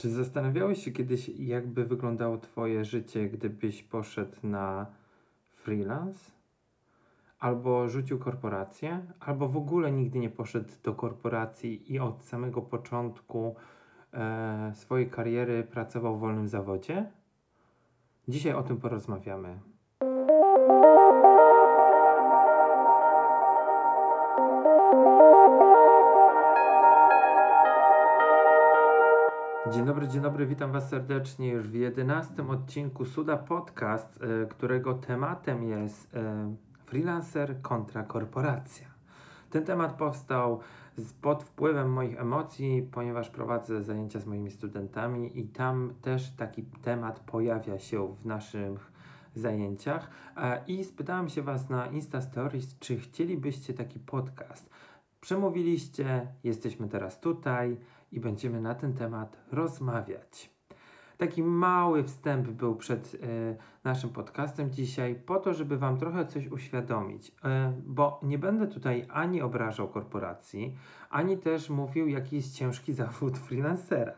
Czy zastanawiałeś się kiedyś, jakby wyglądało Twoje życie, gdybyś poszedł na freelance? Albo rzucił korporację, albo w ogóle nigdy nie poszedł do korporacji i od samego początku e, swojej kariery pracował w wolnym zawodzie? Dzisiaj o tym porozmawiamy. Dzień dobry, dzień dobry, witam Was serdecznie już w jedenastym odcinku Suda Podcast, y, którego tematem jest y, freelancer kontra korporacja. Ten temat powstał pod wpływem moich emocji, ponieważ prowadzę zajęcia z moimi studentami i tam też taki temat pojawia się w naszych zajęciach. I spytałem się Was na Insta Stories, czy chcielibyście taki podcast. Przemówiliście, jesteśmy teraz tutaj i będziemy na ten temat rozmawiać. Taki mały wstęp był przed y, naszym podcastem dzisiaj, po to, żeby Wam trochę coś uświadomić, y, bo nie będę tutaj ani obrażał korporacji, ani też mówił, jaki jest ciężki zawód freelancera.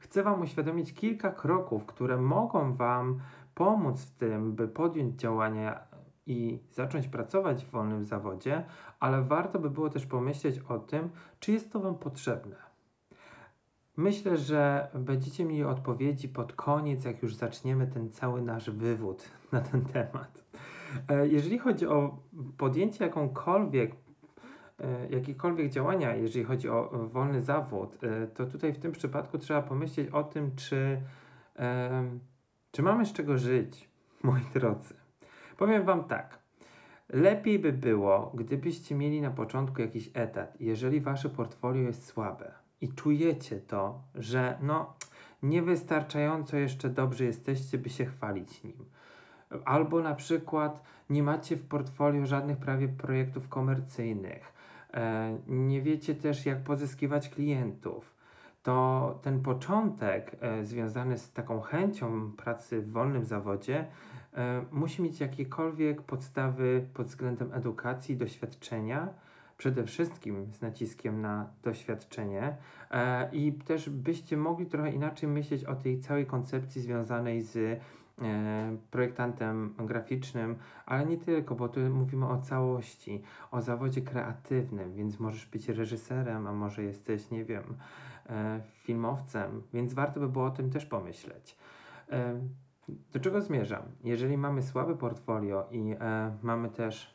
Chcę Wam uświadomić kilka kroków, które mogą Wam pomóc w tym, by podjąć działania i zacząć pracować w wolnym zawodzie, ale warto by było też pomyśleć o tym, czy jest to Wam potrzebne. Myślę, że będziecie mieli odpowiedzi pod koniec, jak już zaczniemy ten cały nasz wywód na ten temat. E, jeżeli chodzi o podjęcie jakąkolwiek, e, jakiekolwiek działania, jeżeli chodzi o wolny zawód, e, to tutaj w tym przypadku trzeba pomyśleć o tym, czy, czy mamy z czego żyć, moi drodzy. Powiem Wam tak. Lepiej by było, gdybyście mieli na początku jakiś etat, jeżeli Wasze portfolio jest słabe i czujecie to, że no niewystarczająco jeszcze dobrze jesteście, by się chwalić nim. Albo na przykład nie macie w portfolio żadnych prawie projektów komercyjnych, e, nie wiecie też jak pozyskiwać klientów. To ten początek e, związany z taką chęcią pracy w wolnym zawodzie musi mieć jakiekolwiek podstawy pod względem edukacji, doświadczenia przede wszystkim z naciskiem na doświadczenie e, i też byście mogli trochę inaczej myśleć o tej całej koncepcji związanej z e, projektantem graficznym, ale nie tylko, bo tu mówimy o całości, o zawodzie kreatywnym, więc możesz być reżyserem, a może jesteś, nie wiem, e, filmowcem, więc warto by było o tym też pomyśleć. Do czego zmierzam? Jeżeli mamy słabe portfolio i e, mamy też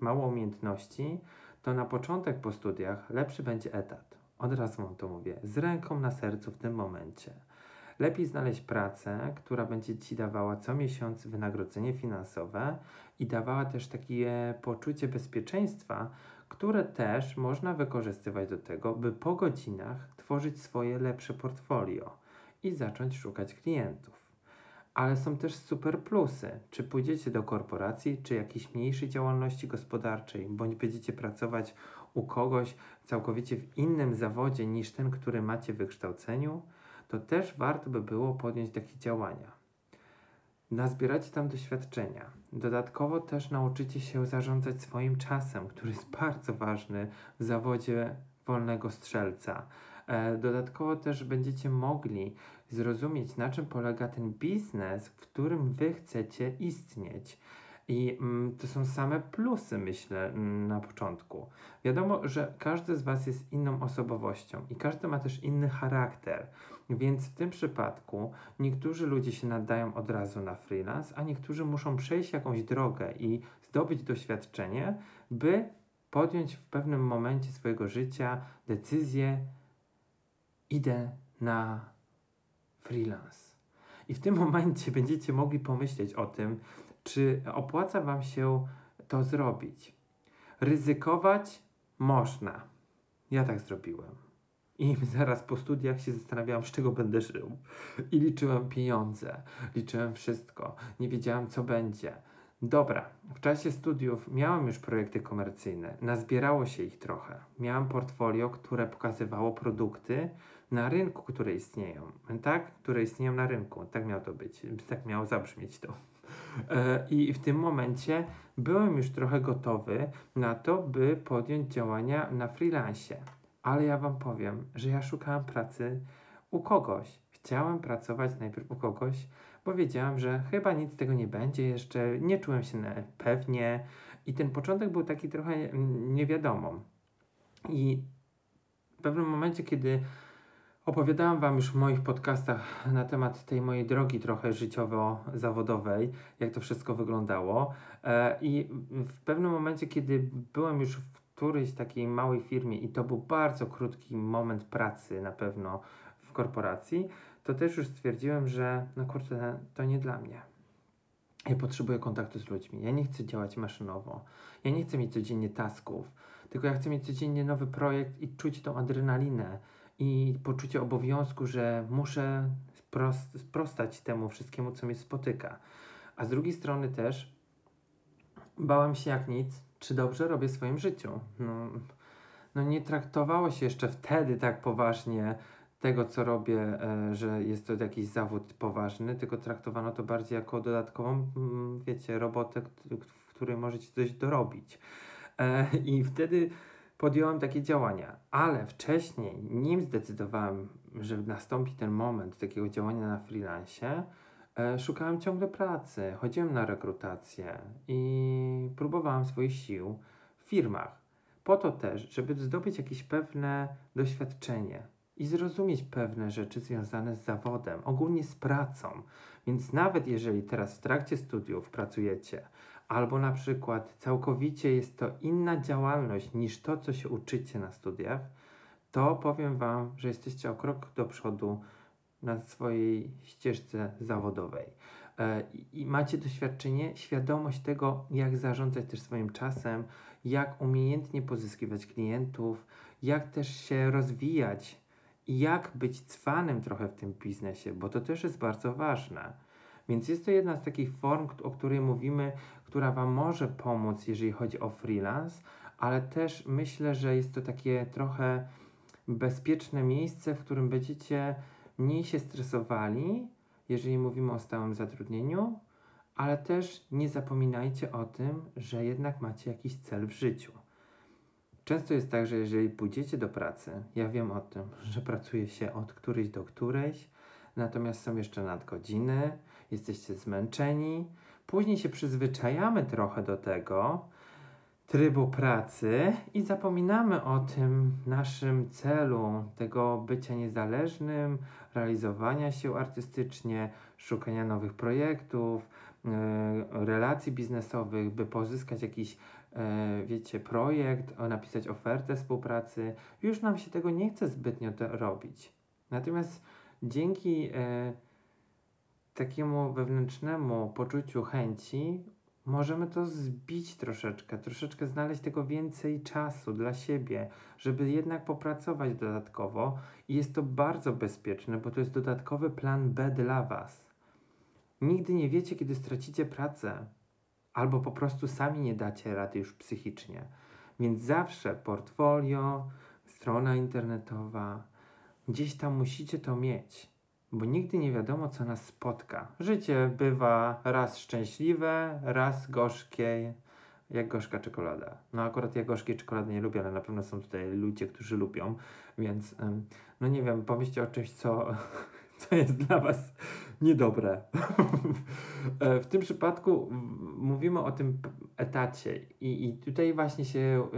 mało umiejętności, to na początek po studiach lepszy będzie etat. Od razu wam to mówię, z ręką na sercu w tym momencie. Lepiej znaleźć pracę, która będzie ci dawała co miesiąc wynagrodzenie finansowe i dawała też takie poczucie bezpieczeństwa, które też można wykorzystywać do tego, by po godzinach tworzyć swoje lepsze portfolio i zacząć szukać klientów ale są też super plusy. Czy pójdziecie do korporacji, czy jakiejś mniejszej działalności gospodarczej, bądź będziecie pracować u kogoś całkowicie w innym zawodzie niż ten, który macie w wykształceniu, to też warto by było podjąć takie działania. Nazbieracie tam doświadczenia. Dodatkowo też nauczycie się zarządzać swoim czasem, który jest bardzo ważny w zawodzie wolnego strzelca. E, dodatkowo też będziecie mogli zrozumieć, na czym polega ten biznes, w którym wy chcecie istnieć. I mm, to są same plusy, myślę, mm, na początku. Wiadomo, że każdy z Was jest inną osobowością i każdy ma też inny charakter. Więc w tym przypadku niektórzy ludzie się nadają od razu na freelance, a niektórzy muszą przejść jakąś drogę i zdobyć doświadczenie, by podjąć w pewnym momencie swojego życia decyzję: idę na freelance. I w tym momencie będziecie mogli pomyśleć o tym, czy opłaca Wam się to zrobić. Ryzykować można. Ja tak zrobiłem. I zaraz po studiach się zastanawiałam, z czego będę żył. I liczyłem pieniądze, liczyłem wszystko, nie wiedziałam, co będzie. Dobra, w czasie studiów miałem już projekty komercyjne, nazbierało się ich trochę. Miałem portfolio, które pokazywało produkty, na rynku, które istnieją, tak? Które istnieją na rynku. Tak miało to być, tak miało zabrzmieć to. E, I w tym momencie byłem już trochę gotowy na to, by podjąć działania na freelancie. Ale ja Wam powiem, że ja szukałem pracy u kogoś. chciałem pracować najpierw u kogoś, bo wiedziałam, że chyba nic z tego nie będzie jeszcze, nie czułem się pewnie i ten początek był taki trochę mm, niewiadomą. I w pewnym momencie, kiedy opowiadałam Wam już w moich podcastach na temat tej mojej drogi trochę życiowo-zawodowej, jak to wszystko wyglądało. E, I w pewnym momencie, kiedy byłem już w którejś takiej małej firmie i to był bardzo krótki moment pracy na pewno w korporacji, to też już stwierdziłem, że no kurde, to nie dla mnie. Ja potrzebuję kontaktu z ludźmi. Ja nie chcę działać maszynowo. Ja nie chcę mieć codziennie tasków, tylko ja chcę mieć codziennie nowy projekt i czuć tą adrenalinę i poczucie obowiązku, że muszę sprost, sprostać temu wszystkiemu, co mnie spotyka. A z drugiej strony też bałem się jak nic, czy dobrze robię w swoim życiu. No, no nie traktowało się jeszcze wtedy tak poważnie tego, co robię, e, że jest to jakiś zawód poważny, tylko traktowano to bardziej jako dodatkową, wiecie, robotę, w której możecie coś dorobić. E, I wtedy podjąłem takie działania, ale wcześniej, nim zdecydowałem, że nastąpi ten moment takiego działania na freelancie, e, szukałem ciągle pracy, chodziłem na rekrutację i próbowałem swoich sił w firmach. Po to też, żeby zdobyć jakieś pewne doświadczenie i zrozumieć pewne rzeczy związane z zawodem, ogólnie z pracą. Więc nawet jeżeli teraz w trakcie studiów pracujecie, albo na przykład całkowicie jest to inna działalność niż to, co się uczycie na studiach, to powiem Wam, że jesteście o krok do przodu na swojej ścieżce zawodowej. E, I macie doświadczenie, świadomość tego, jak zarządzać też swoim czasem, jak umiejętnie pozyskiwać klientów, jak też się rozwijać i jak być cwanym trochę w tym biznesie, bo to też jest bardzo ważne. Więc jest to jedna z takich form, o której mówimy, która Wam może pomóc, jeżeli chodzi o freelance, ale też myślę, że jest to takie trochę bezpieczne miejsce, w którym będziecie mniej się stresowali, jeżeli mówimy o stałym zatrudnieniu, ale też nie zapominajcie o tym, że jednak macie jakiś cel w życiu. Często jest tak, że jeżeli pójdziecie do pracy, ja wiem o tym, że pracuje się od którejś do którejś, natomiast są jeszcze nadgodziny, jesteście zmęczeni, później się przyzwyczajamy trochę do tego trybu pracy i zapominamy o tym naszym celu, tego bycia niezależnym, realizowania się artystycznie, szukania nowych projektów, yy, relacji biznesowych, by pozyskać jakiś E, wiecie, projekt, napisać ofertę współpracy, już nam się tego nie chce zbytnio robić. Natomiast dzięki e, takiemu wewnętrznemu poczuciu chęci możemy to zbić troszeczkę, troszeczkę znaleźć tego więcej czasu dla siebie, żeby jednak popracować dodatkowo i jest to bardzo bezpieczne, bo to jest dodatkowy plan B dla Was. Nigdy nie wiecie, kiedy stracicie pracę albo po prostu sami nie dacie rady już psychicznie. Więc zawsze portfolio, strona internetowa, gdzieś tam musicie to mieć, bo nigdy nie wiadomo, co nas spotka. Życie bywa raz szczęśliwe, raz gorzkie, jak gorzka czekolada. No akurat ja gorzkiej czekolady nie lubię, ale na pewno są tutaj ludzie, którzy lubią, więc no nie wiem, pomyślcie o czymś, co, co jest dla Was niedobre. E, w tym przypadku mówimy o tym etacie i, i tutaj właśnie się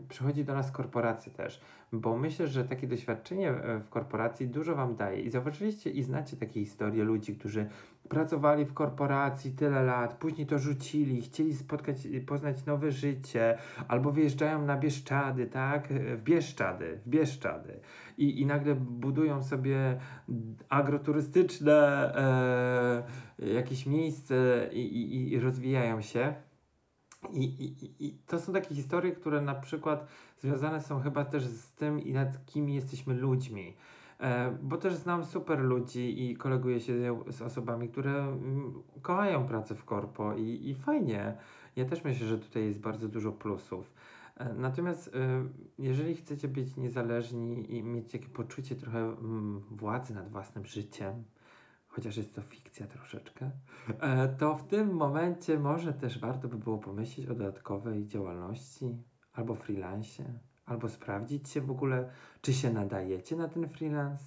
y, przychodzi do nas korporacja też, bo myślę, że takie doświadczenie e, w korporacji dużo Wam daje i zauważyliście i znacie takie historie ludzi, którzy pracowali w korporacji tyle lat, później to rzucili, chcieli spotkać, poznać nowe życie, albo wyjeżdżają na Bieszczady, tak? W Bieszczady, w Bieszczady. I, i nagle budują sobie agroturystyczne e, jakieś miejsce i, i, i rozwijają się. I, i, I to są takie historie, które na przykład związane są chyba też z tym, nad kim jesteśmy ludźmi. E, bo też znam super ludzi i koleguję się z osobami, które mm, kochają pracę w korpo i, i fajnie. Ja też myślę, że tutaj jest bardzo dużo plusów. E, natomiast e, jeżeli chcecie być niezależni i mieć takie poczucie trochę mm, władzy nad własnym życiem, chociaż jest to fikcja troszeczkę, to w tym momencie może też warto by było pomyśleć o dodatkowej działalności albo freelancie albo sprawdzić się w ogóle, czy się nadajecie na ten freelance,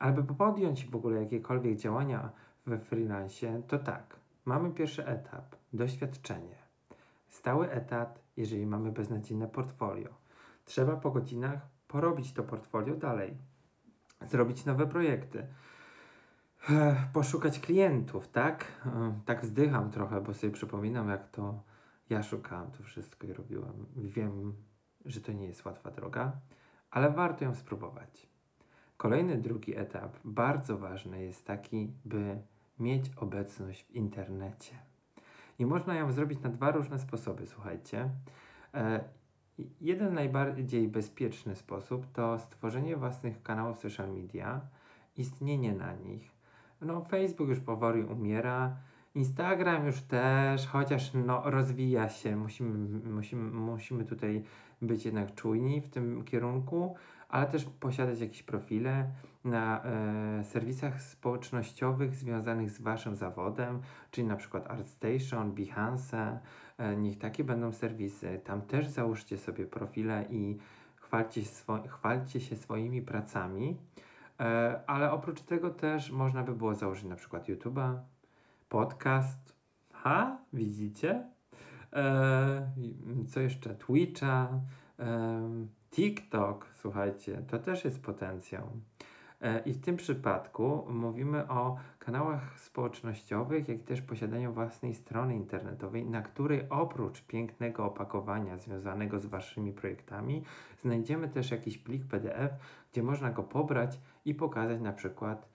Ale by podjąć w ogóle jakiekolwiek działania we freelancie, to tak, mamy pierwszy etap, doświadczenie. Stały etat, jeżeli mamy beznadziejne portfolio. Trzeba po godzinach porobić to portfolio dalej, zrobić nowe projekty, poszukać klientów, tak? Tak wzdycham trochę, bo sobie przypominam, jak to ja szukałam to wszystko i robiłam. Wiem, że to nie jest łatwa droga, ale warto ją spróbować. Kolejny, drugi etap, bardzo ważny, jest taki, by mieć obecność w internecie. I można ją zrobić na dwa różne sposoby, słuchajcie. E, jeden najbardziej bezpieczny sposób to stworzenie własnych kanałów social media, istnienie na nich. No, Facebook już powoli umiera, Instagram już też, chociaż no, rozwija się, musimy, musimy, musimy tutaj być jednak czujni w tym kierunku, ale też posiadać jakieś profile na e, serwisach społecznościowych związanych z Waszym zawodem, czyli na przykład ArtStation, Behance, e, niech takie będą serwisy. Tam też załóżcie sobie profile i chwalcie, swo chwalcie się swoimi pracami, e, ale oprócz tego też można by było założyć na przykład YouTube'a, podcast, ha, widzicie? E, co jeszcze? Twitcha, e, TikTok, słuchajcie, to też jest potencjał. E, I w tym przypadku mówimy o kanałach społecznościowych, jak też posiadaniu własnej strony internetowej, na której oprócz pięknego opakowania związanego z Waszymi projektami, znajdziemy też jakiś plik PDF, gdzie można go pobrać i pokazać na przykład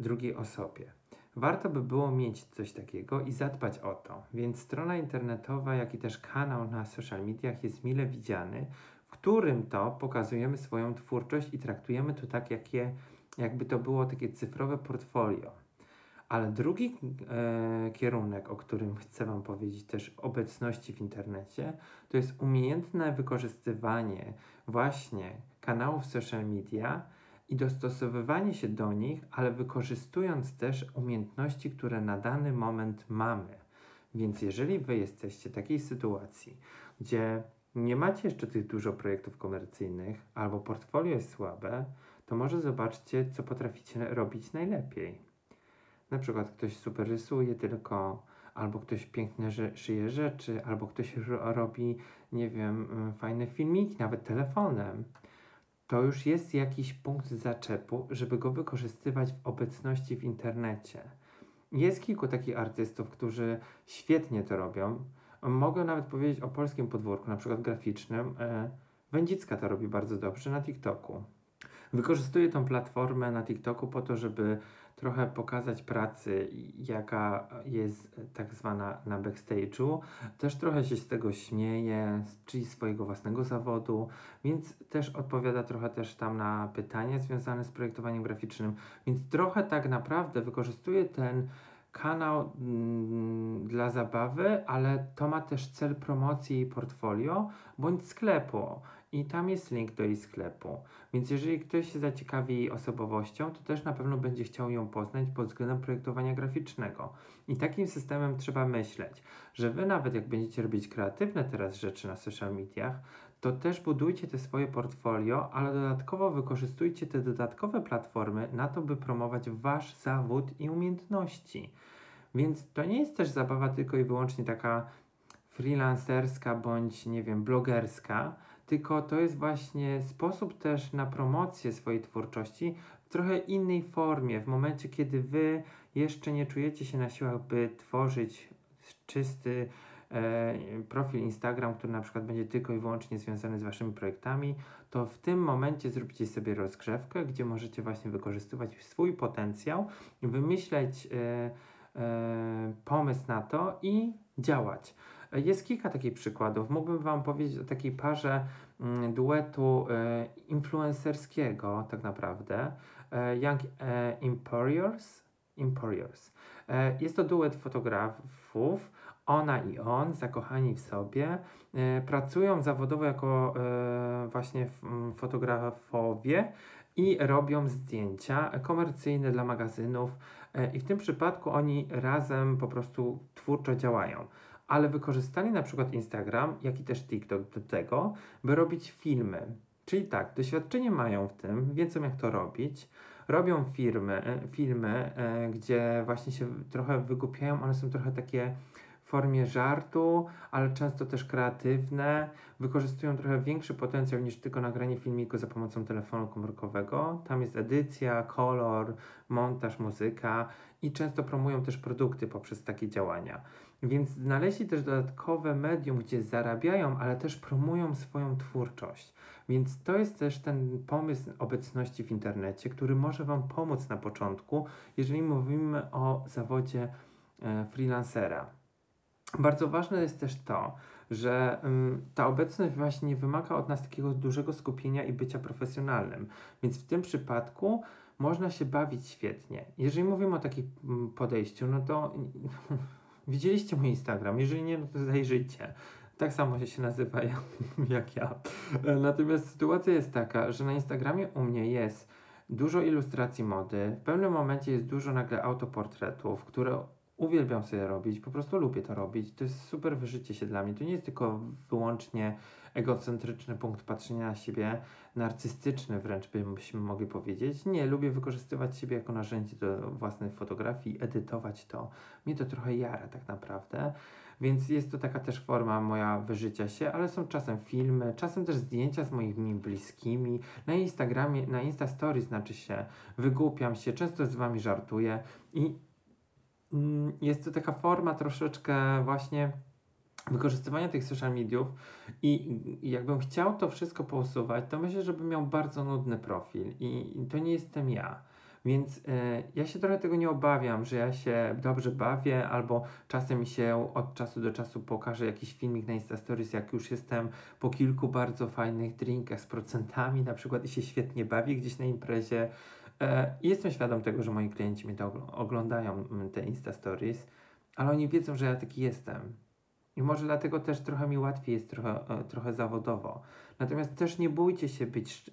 drugiej osobie. Warto by było mieć coś takiego i zadbać o to, więc strona internetowa, jak i też kanał na social mediach jest mile widziany, w którym to pokazujemy swoją twórczość i traktujemy to tak, jakby to było takie cyfrowe portfolio. Ale drugi e, kierunek, o którym chcę Wam powiedzieć też obecności w internecie, to jest umiejętne wykorzystywanie właśnie kanałów social media i dostosowywanie się do nich, ale wykorzystując też umiejętności, które na dany moment mamy. Więc jeżeli Wy jesteście w takiej sytuacji, gdzie nie macie jeszcze tych dużo projektów komercyjnych, albo portfolio jest słabe, to może zobaczcie, co potraficie robić najlepiej. Na przykład ktoś super rysuje tylko, albo ktoś pięknie szyje rzeczy, albo ktoś robi, nie wiem, fajne filmiki, nawet telefonem to już jest jakiś punkt zaczepu, żeby go wykorzystywać w obecności w internecie. Jest kilku takich artystów, którzy świetnie to robią. Mogę nawet powiedzieć o polskim podwórku, na przykład graficznym. E, Wędzicka to robi bardzo dobrze na TikToku. Wykorzystuje tą platformę na TikToku po to, żeby trochę pokazać pracy, jaka jest tak zwana na backstage'u. Też trochę się z tego śmieje, czyli swojego własnego zawodu, więc też odpowiada trochę też tam na pytania związane z projektowaniem graficznym, więc trochę tak naprawdę wykorzystuje ten kanał mm, dla zabawy, ale to ma też cel promocji jej portfolio bądź sklepu i tam jest link do jej sklepu. Więc jeżeli ktoś się zaciekawi jej osobowością, to też na pewno będzie chciał ją poznać pod względem projektowania graficznego. I takim systemem trzeba myśleć, że wy nawet jak będziecie robić kreatywne teraz rzeczy na social mediach, to też budujcie te swoje portfolio, ale dodatkowo wykorzystujcie te dodatkowe platformy na to, by promować wasz zawód i umiejętności. Więc to nie jest też zabawa tylko i wyłącznie taka freelancerska bądź, nie wiem, blogerska, tylko to jest właśnie sposób też na promocję swojej twórczości w trochę innej formie, w momencie, kiedy wy jeszcze nie czujecie się na siłach, by tworzyć czysty e, profil Instagram, który na przykład będzie tylko i wyłącznie związany z waszymi projektami, to w tym momencie zróbcie sobie rozgrzewkę, gdzie możecie właśnie wykorzystywać swój potencjał, wymyśleć e, e, pomysł na to i działać. Jest kilka takich przykładów. Mógłbym Wam powiedzieć o takiej parze mm, duetu e, influencerskiego, tak naprawdę. E, Young e, Emporiors. Emporiors. Jest to duet fotografów, ona i on, zakochani w sobie, pracują zawodowo jako właśnie fotografowie i robią zdjęcia komercyjne dla magazynów i w tym przypadku oni razem po prostu twórczo działają ale wykorzystali na przykład Instagram, jak i też TikTok do tego, by robić filmy. Czyli tak, doświadczenie mają w tym, wiedzą jak to robić, robią firmy, e, filmy, e, gdzie właśnie się trochę wygupiają, one są trochę takie w formie żartu, ale często też kreatywne, wykorzystują trochę większy potencjał niż tylko nagranie filmiku za pomocą telefonu komórkowego. Tam jest edycja, kolor, montaż, muzyka i często promują też produkty poprzez takie działania. Więc znaleźli też dodatkowe medium, gdzie zarabiają, ale też promują swoją twórczość. Więc to jest też ten pomysł obecności w internecie, który może Wam pomóc na początku, jeżeli mówimy o zawodzie e, freelancera. Bardzo ważne jest też to, że ym, ta obecność właśnie wymaga od nas takiego dużego skupienia i bycia profesjonalnym. Więc w tym przypadku można się bawić świetnie. Jeżeli mówimy o takim mm, podejściu, no to widzieliście mój Instagram. Jeżeli nie, no to zajrzyjcie. Tak samo się nazywa jak ja. Natomiast sytuacja jest taka, że na Instagramie u mnie jest dużo ilustracji mody. W pewnym momencie jest dużo nagle autoportretów, które uwielbiam sobie robić, po prostu lubię to robić. To jest super wyżycie się dla mnie. To nie jest tylko wyłącznie egocentryczny punkt patrzenia na siebie, narcystyczny wręcz byśmy mogli powiedzieć. Nie, lubię wykorzystywać siebie jako narzędzie do własnej fotografii, edytować to. Mnie to trochę jara tak naprawdę. Więc jest to taka też forma moja wyżycia się, ale są czasem filmy, czasem też zdjęcia z moimi bliskimi. Na Instagramie, na Insta Stories znaczy się, wygłupiam się, często z wami żartuję i jest to taka forma troszeczkę właśnie wykorzystywania tych social mediów i, jakbym chciał to wszystko pousuwać, to myślę, że bym miał bardzo nudny profil i, to nie jestem ja. Więc y, ja się trochę tego nie obawiam, że ja się dobrze bawię, albo czasem się od czasu do czasu pokaże jakiś filmik na Insta Stories, jak już jestem po kilku bardzo fajnych drinkach z procentami na przykład i się świetnie bawię gdzieś na imprezie. Y, jestem świadom tego, że moi klienci mnie to oglądają, te Insta Stories, ale oni wiedzą, że ja taki jestem. I może dlatego też trochę mi łatwiej jest trochę, trochę zawodowo. Natomiast też nie bójcie się być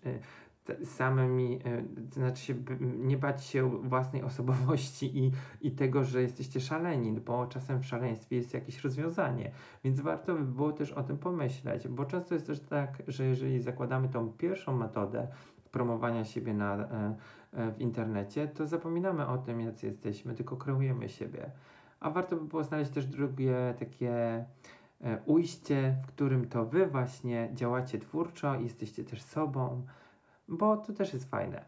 samymi, e, to znaczy się, nie bać się własnej osobowości i, i tego, że jesteście szaleni, bo czasem w szaleństwie jest jakieś rozwiązanie. Więc warto by było też o tym pomyśleć, bo często jest też tak, że jeżeli zakładamy tą pierwszą metodę promowania siebie na, e, e, w internecie, to zapominamy o tym, jacy jesteśmy, tylko kreujemy siebie. A warto by było znaleźć też drugie takie ujście, w którym to wy właśnie działacie twórczo, jesteście też sobą, bo to też jest fajne.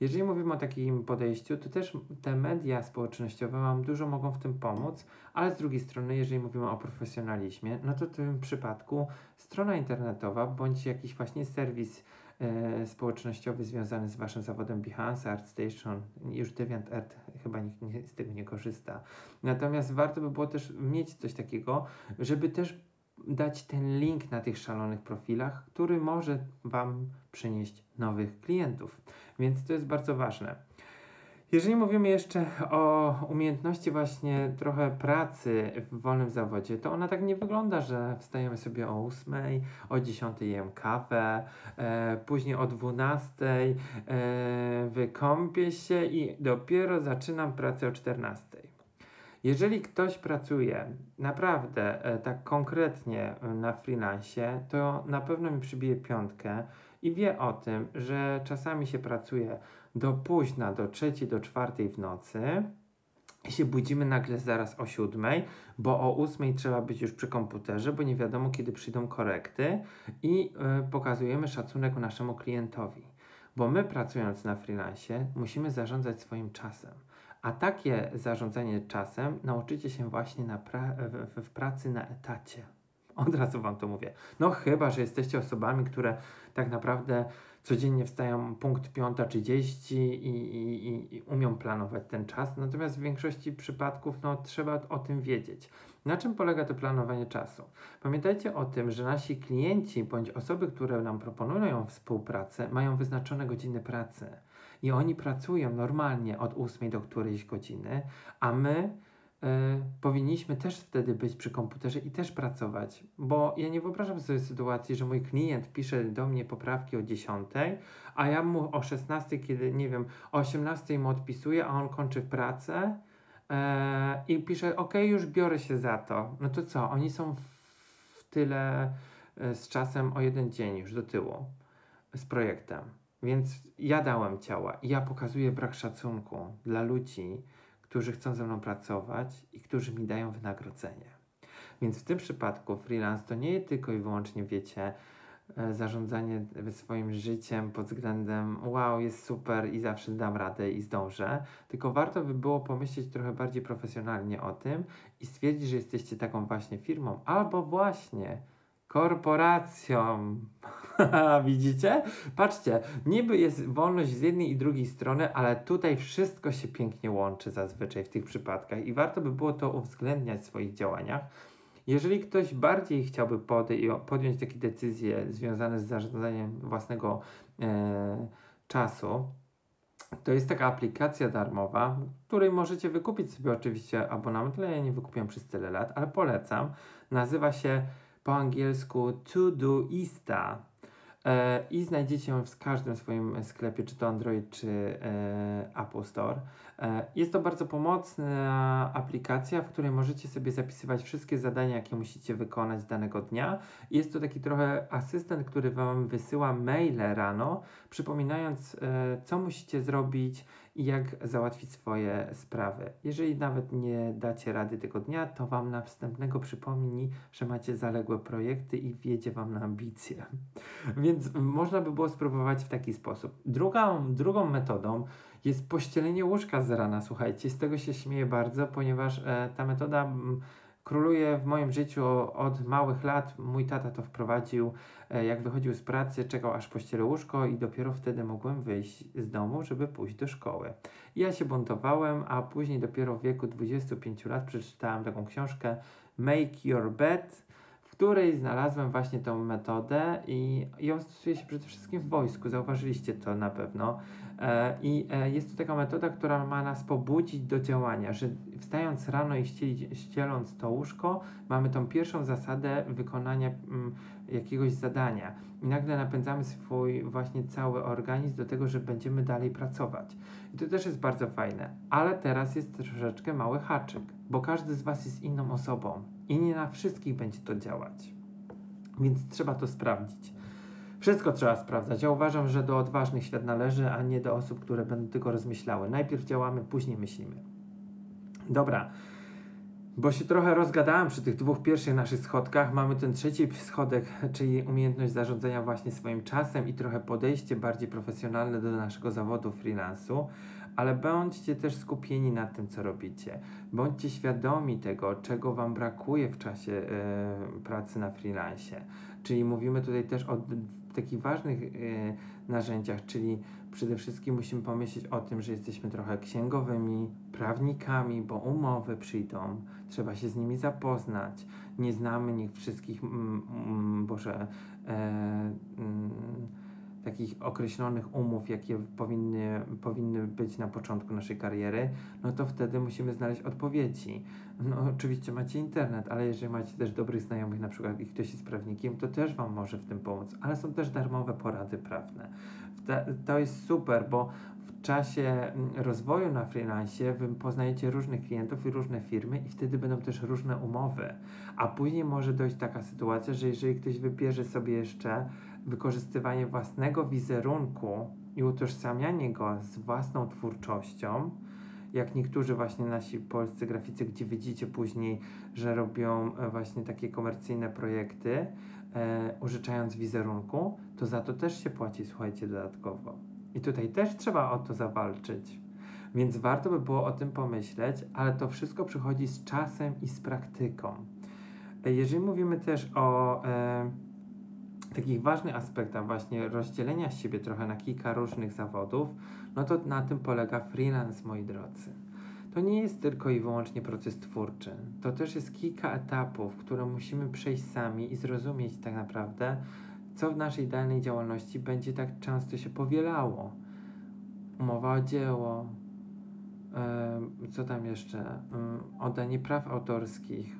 Jeżeli mówimy o takim podejściu, to też te media społecznościowe Wam dużo mogą w tym pomóc, ale z drugiej strony, jeżeli mówimy o profesjonalizmie, no to w tym przypadku strona internetowa bądź jakiś właśnie serwis e, społecznościowy związany z Waszym zawodem Behance, ArtStation, już DeviantArt chyba nikt nie, z tego nie korzysta. Natomiast warto by było też mieć coś takiego, żeby też dać ten link na tych szalonych profilach, który może Wam przynieść nowych klientów. Więc to jest bardzo ważne. Jeżeli mówimy jeszcze o umiejętności właśnie trochę pracy w wolnym zawodzie, to ona tak nie wygląda, że wstajemy sobie o 8, o 10 jem kawę, e, później o 12 e, wykąpię się i dopiero zaczynam pracę o 14. Jeżeli ktoś pracuje naprawdę e, tak konkretnie e, na freelancie, to na pewno mi przybije piątkę i wie o tym, że czasami się pracuje do późna, do trzeciej, do czwartej w nocy i się budzimy nagle zaraz o siódmej, bo o ósmej trzeba być już przy komputerze, bo nie wiadomo kiedy przyjdą korekty i y, pokazujemy szacunek naszemu klientowi. Bo my pracując na freelancie musimy zarządzać swoim czasem. A takie zarządzanie czasem nauczycie się właśnie pra w, w pracy na etacie. Od razu Wam to mówię. No chyba, że jesteście osobami, które tak naprawdę codziennie wstają punkt 5.30 i, i, i, i umią planować ten czas, natomiast w większości przypadków no, trzeba o tym wiedzieć. Na czym polega to planowanie czasu? Pamiętajcie o tym, że nasi klienci bądź osoby, które nam proponują współpracę, mają wyznaczone godziny pracy i oni pracują normalnie od 8 do którejś godziny, a my powinniśmy też wtedy być przy komputerze i też pracować, bo ja nie wyobrażam sobie sytuacji, że mój klient pisze do mnie poprawki o 10, a ja mu o 16, kiedy nie wiem, o 18 mu odpisuję, a on kończy pracę y, i pisze, ok, już biorę się za to. No to co, oni są w, tyle y, z czasem o jeden dzień już do tyłu z projektem. Więc ja dałem ciała i ja pokazuję brak szacunku dla ludzi, którzy chcą ze mną pracować i którzy mi dają wynagrodzenie. Więc w tym przypadku freelance to nie tylko i wyłącznie, wiecie, e, zarządzanie swoim życiem pod względem wow, jest super i zawsze dam radę i zdążę, tylko warto by było pomyśleć trochę bardziej profesjonalnie o tym i stwierdzić, że jesteście taką właśnie firmą albo właśnie korporacją. Widzicie? Patrzcie, niby jest wolność z jednej i drugiej strony, ale tutaj wszystko się pięknie łączy zazwyczaj w tych przypadkach i warto by było to uwzględniać w swoich działaniach. Jeżeli ktoś bardziej chciałby podjąć takie decyzje związane z zarządzaniem własnego e, czasu, to jest taka aplikacja darmowa, której możecie wykupić sobie oczywiście abonament, ale ja nie wykupiłem przez tyle lat, ale polecam. Nazywa się po angielsku Todoista. E, I znajdziecie ją w każdym swoim sklepie, czy to Android, czy e, Apple Store. E, jest to bardzo pomocna aplikacja, w której możecie sobie zapisywać wszystkie zadania, jakie musicie wykonać danego dnia. Jest to taki trochę asystent, który Wam wysyła maile rano, przypominając, co musicie zrobić, i jak załatwić swoje sprawy. Jeżeli nawet nie dacie rady tego dnia, to Wam następnego przypomni, że macie zaległe projekty i wjedzie Wam na ambicje. Więc można by było spróbować w taki sposób. Drugą, drugą metodą jest pościelenie łóżka z rana. Słuchajcie, z tego się śmieję bardzo, ponieważ e, ta metoda mm, króluje w moim życiu od małych lat. Mój tata to wprowadził, e, jak wychodził z pracy, czekał aż pościelę łóżko i dopiero wtedy mogłem wyjść z domu, żeby pójść do szkoły. Ja się buntowałem, a później dopiero w wieku 25 lat przeczytałem taką książkę Make Your Bed, w której znalazłem właśnie tą metodę i ją stosuje się przede wszystkim w wojsku. Zauważyliście to na pewno. E, I e, jest to taka metoda, która ma nas pobudzić do działania, że wstając rano i ścieląc to łóżko, mamy tą pierwszą zasadę wykonania mm, jakiegoś zadania. I nagle napędzamy swój właśnie cały organizm do tego, że będziemy dalej pracować. I to też jest bardzo fajne. Ale teraz jest troszeczkę mały haczyk, bo każdy z Was jest inną osobą i nie na wszystkich będzie to działać. Więc trzeba to sprawdzić. Wszystko trzeba sprawdzać. Ja uważam, że do odważnych świat należy, a nie do osób, które będą tylko rozmyślały. Najpierw działamy, później myślimy. Dobra, bo się trochę rozgadałem przy tych dwóch pierwszych naszych schodkach. Mamy ten trzeci schodek, czyli umiejętność zarządzania właśnie swoim czasem i trochę podejście bardziej profesjonalne do naszego zawodu freelansu. Ale bądźcie też skupieni na tym, co robicie. Bądźcie świadomi tego, czego Wam brakuje w czasie yy, pracy na freelancie. Czyli mówimy tutaj też o takich ważnych yy, narzędziach, czyli przede wszystkim musimy pomyśleć o tym, że jesteśmy trochę księgowymi, prawnikami, bo umowy przyjdą, trzeba się z nimi zapoznać. Nie znamy nich wszystkich, mm, mm, boże, e, mm, takich określonych umów, jakie powinny, powinny być na początku naszej kariery, no to wtedy musimy znaleźć odpowiedzi. No oczywiście macie internet, ale jeżeli macie też dobrych znajomych, na przykład i ktoś jest prawnikiem, to też Wam może w tym pomóc, ale są też darmowe porady prawne. To jest super, bo w czasie mm, rozwoju na freelance wy poznajecie różnych klientów i różne firmy i wtedy będą też różne umowy. A później może dojść taka sytuacja, że jeżeli ktoś wybierze sobie jeszcze wykorzystywanie własnego wizerunku i utożsamianie go z własną twórczością, jak niektórzy właśnie nasi polscy graficy, gdzie widzicie później, że robią e, właśnie takie komercyjne projekty, e, użyczając wizerunku, to za to też się płaci, słuchajcie, dodatkowo. I tutaj też trzeba o to zawalczyć. Więc warto by było o tym pomyśleć, ale to wszystko przychodzi z czasem i z praktyką. E, jeżeli mówimy też o e, takich ważnych aspektach właśnie rozdzielenia siebie trochę na kilka różnych zawodów, no to na tym polega freelance, moi drodzy. To nie jest tylko i wyłącznie proces twórczy. To też jest kilka etapów, które musimy przejść sami i zrozumieć tak naprawdę, co w naszej danej działalności będzie tak często się powielało. Umowa o dzieło, co tam jeszcze? Yy, oddanie praw autorskich,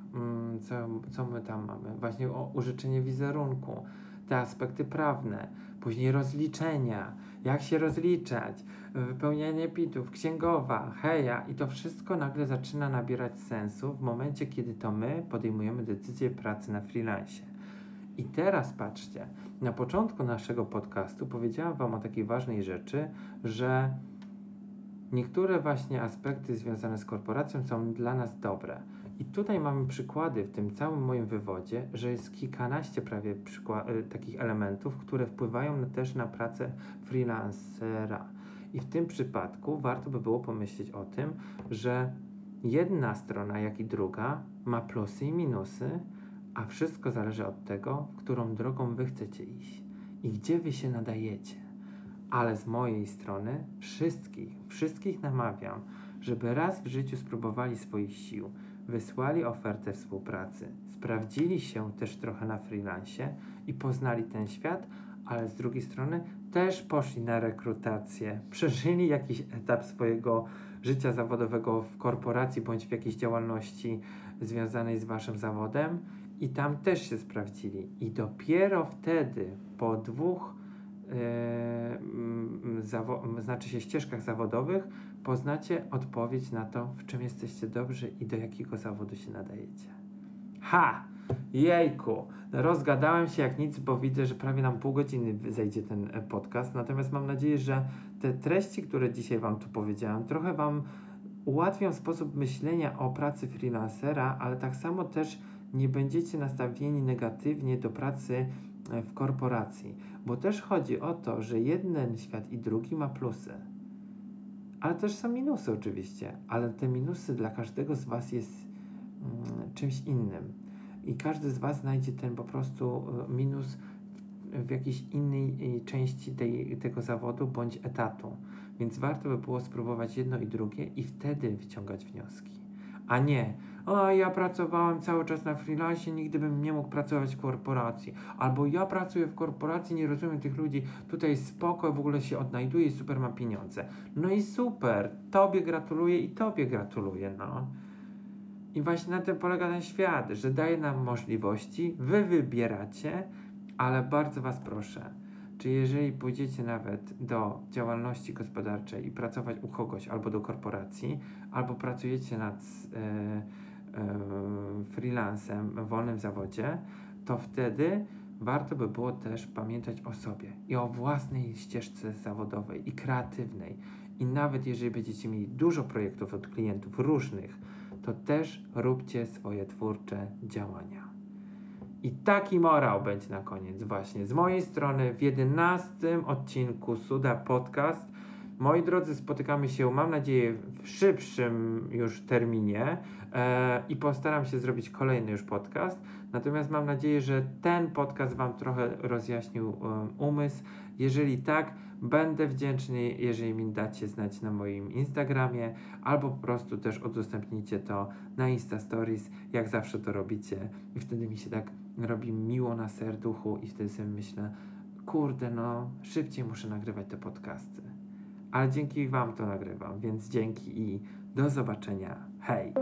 yy, co, co my tam mamy? Właśnie o użyczenie wizerunku te aspekty prawne, później rozliczenia, jak się rozliczać, wypełnianie pitów, księgowa, heja i to wszystko nagle zaczyna nabierać sensu w momencie, kiedy to my podejmujemy decyzję pracy na freelance. I teraz patrzcie, na początku naszego podcastu powiedziałam Wam o takiej ważnej rzeczy, że niektóre właśnie aspekty związane z korporacją są dla nas dobre. I tutaj mamy przykłady w tym całym moim wywodzie, że jest kilkanaście prawie y, takich elementów, które wpływają też na pracę freelancera. I w tym przypadku warto by było pomyśleć o tym, że jedna strona, jak i druga ma plusy i minusy, a wszystko zależy od tego, którą drogą wy chcecie iść i gdzie wy się nadajecie. Ale z mojej strony wszystkich, wszystkich namawiam, żeby raz w życiu spróbowali swoich sił, wysłali ofertę współpracy, sprawdzili się też trochę na freelancie i poznali ten świat, ale z drugiej strony też poszli na rekrutację, przeżyli jakiś etap swojego życia zawodowego w korporacji bądź w jakiejś działalności związanej z waszym zawodem i tam też się sprawdzili. I dopiero wtedy, po dwóch yy, znaczy się ścieżkach zawodowych, poznacie odpowiedź na to, w czym jesteście dobrzy i do jakiego zawodu się nadajecie. Ha! Jejku! Rozgadałem się jak nic, bo widzę, że prawie nam pół godziny zejdzie ten e, podcast. Natomiast mam nadzieję, że te treści, które dzisiaj Wam tu powiedziałem, trochę Wam ułatwią sposób myślenia o pracy freelancera, ale tak samo też nie będziecie nastawieni negatywnie do pracy w korporacji, bo też chodzi o to, że jeden świat i drugi ma plusy. Ale też są minusy oczywiście, ale te minusy dla każdego z Was jest mm, czymś innym. I każdy z Was znajdzie ten po prostu e, minus w, w jakiejś innej e, części tej, tego zawodu bądź etatu. Więc warto by było spróbować jedno i drugie i wtedy wyciągać wnioski. A nie, o ja pracowałem cały czas na freelance, nigdy bym nie mógł pracować w korporacji. Albo ja pracuję w korporacji, nie rozumiem tych ludzi, tutaj spoko, w ogóle się odnajduję i super mam pieniądze. No i super, tobie gratuluję i tobie gratuluję, no. I właśnie na tym polega ten świat, że daje nam możliwości, wy wybieracie, ale bardzo was proszę, czy jeżeli pójdziecie nawet do działalności gospodarczej i pracować u kogoś, albo do korporacji, albo pracujecie nad e, freelancem w wolnym zawodzie, to wtedy warto by było też pamiętać o sobie i o własnej ścieżce zawodowej i kreatywnej. I nawet jeżeli będziecie mieli dużo projektów od klientów różnych, to też róbcie swoje twórcze działania. I taki morał będzie na koniec właśnie z mojej strony w jedenastym odcinku Suda Podcast. Moi drodzy, spotykamy się, mam nadzieję, w szybszym już terminie e, i postaram się zrobić kolejny już podcast. Natomiast mam nadzieję, że ten podcast Wam trochę rozjaśnił um, umysł. Jeżeli tak, będę wdzięczny, jeżeli mi dacie znać na moim Instagramie, albo po prostu też udostępnijcie to na Insta Stories, jak zawsze to robicie. I wtedy mi się tak robi miło na serduchu i wtedy sobie myślę, kurde, no szybciej muszę nagrywać te podcasty. Ale dzięki Wam to nagrywam, więc dzięki i do zobaczenia. Hej!